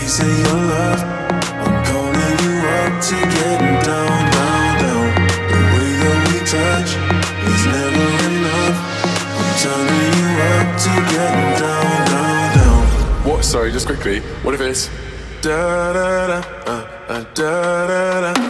a of your love. I'm calling you up to getting down, down, down. The way that we touch is never enough. I'm turning you up to getting down, down, down. What? Sorry, just quickly. What if it's Da da da, uh, uh, da da da,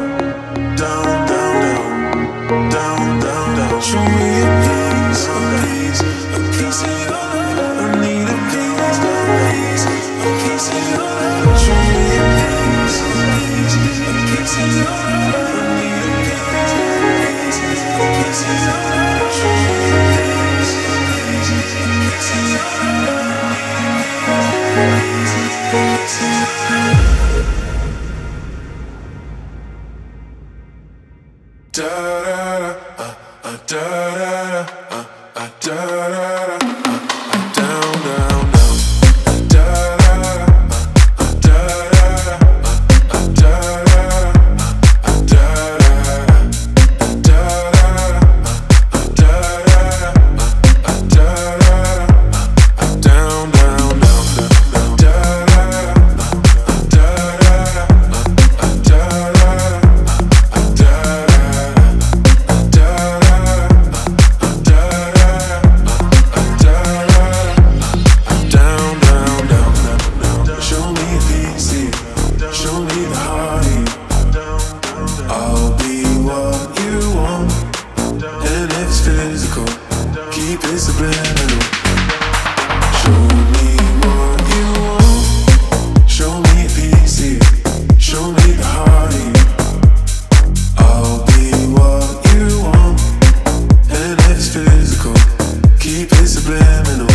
keep it subliminal.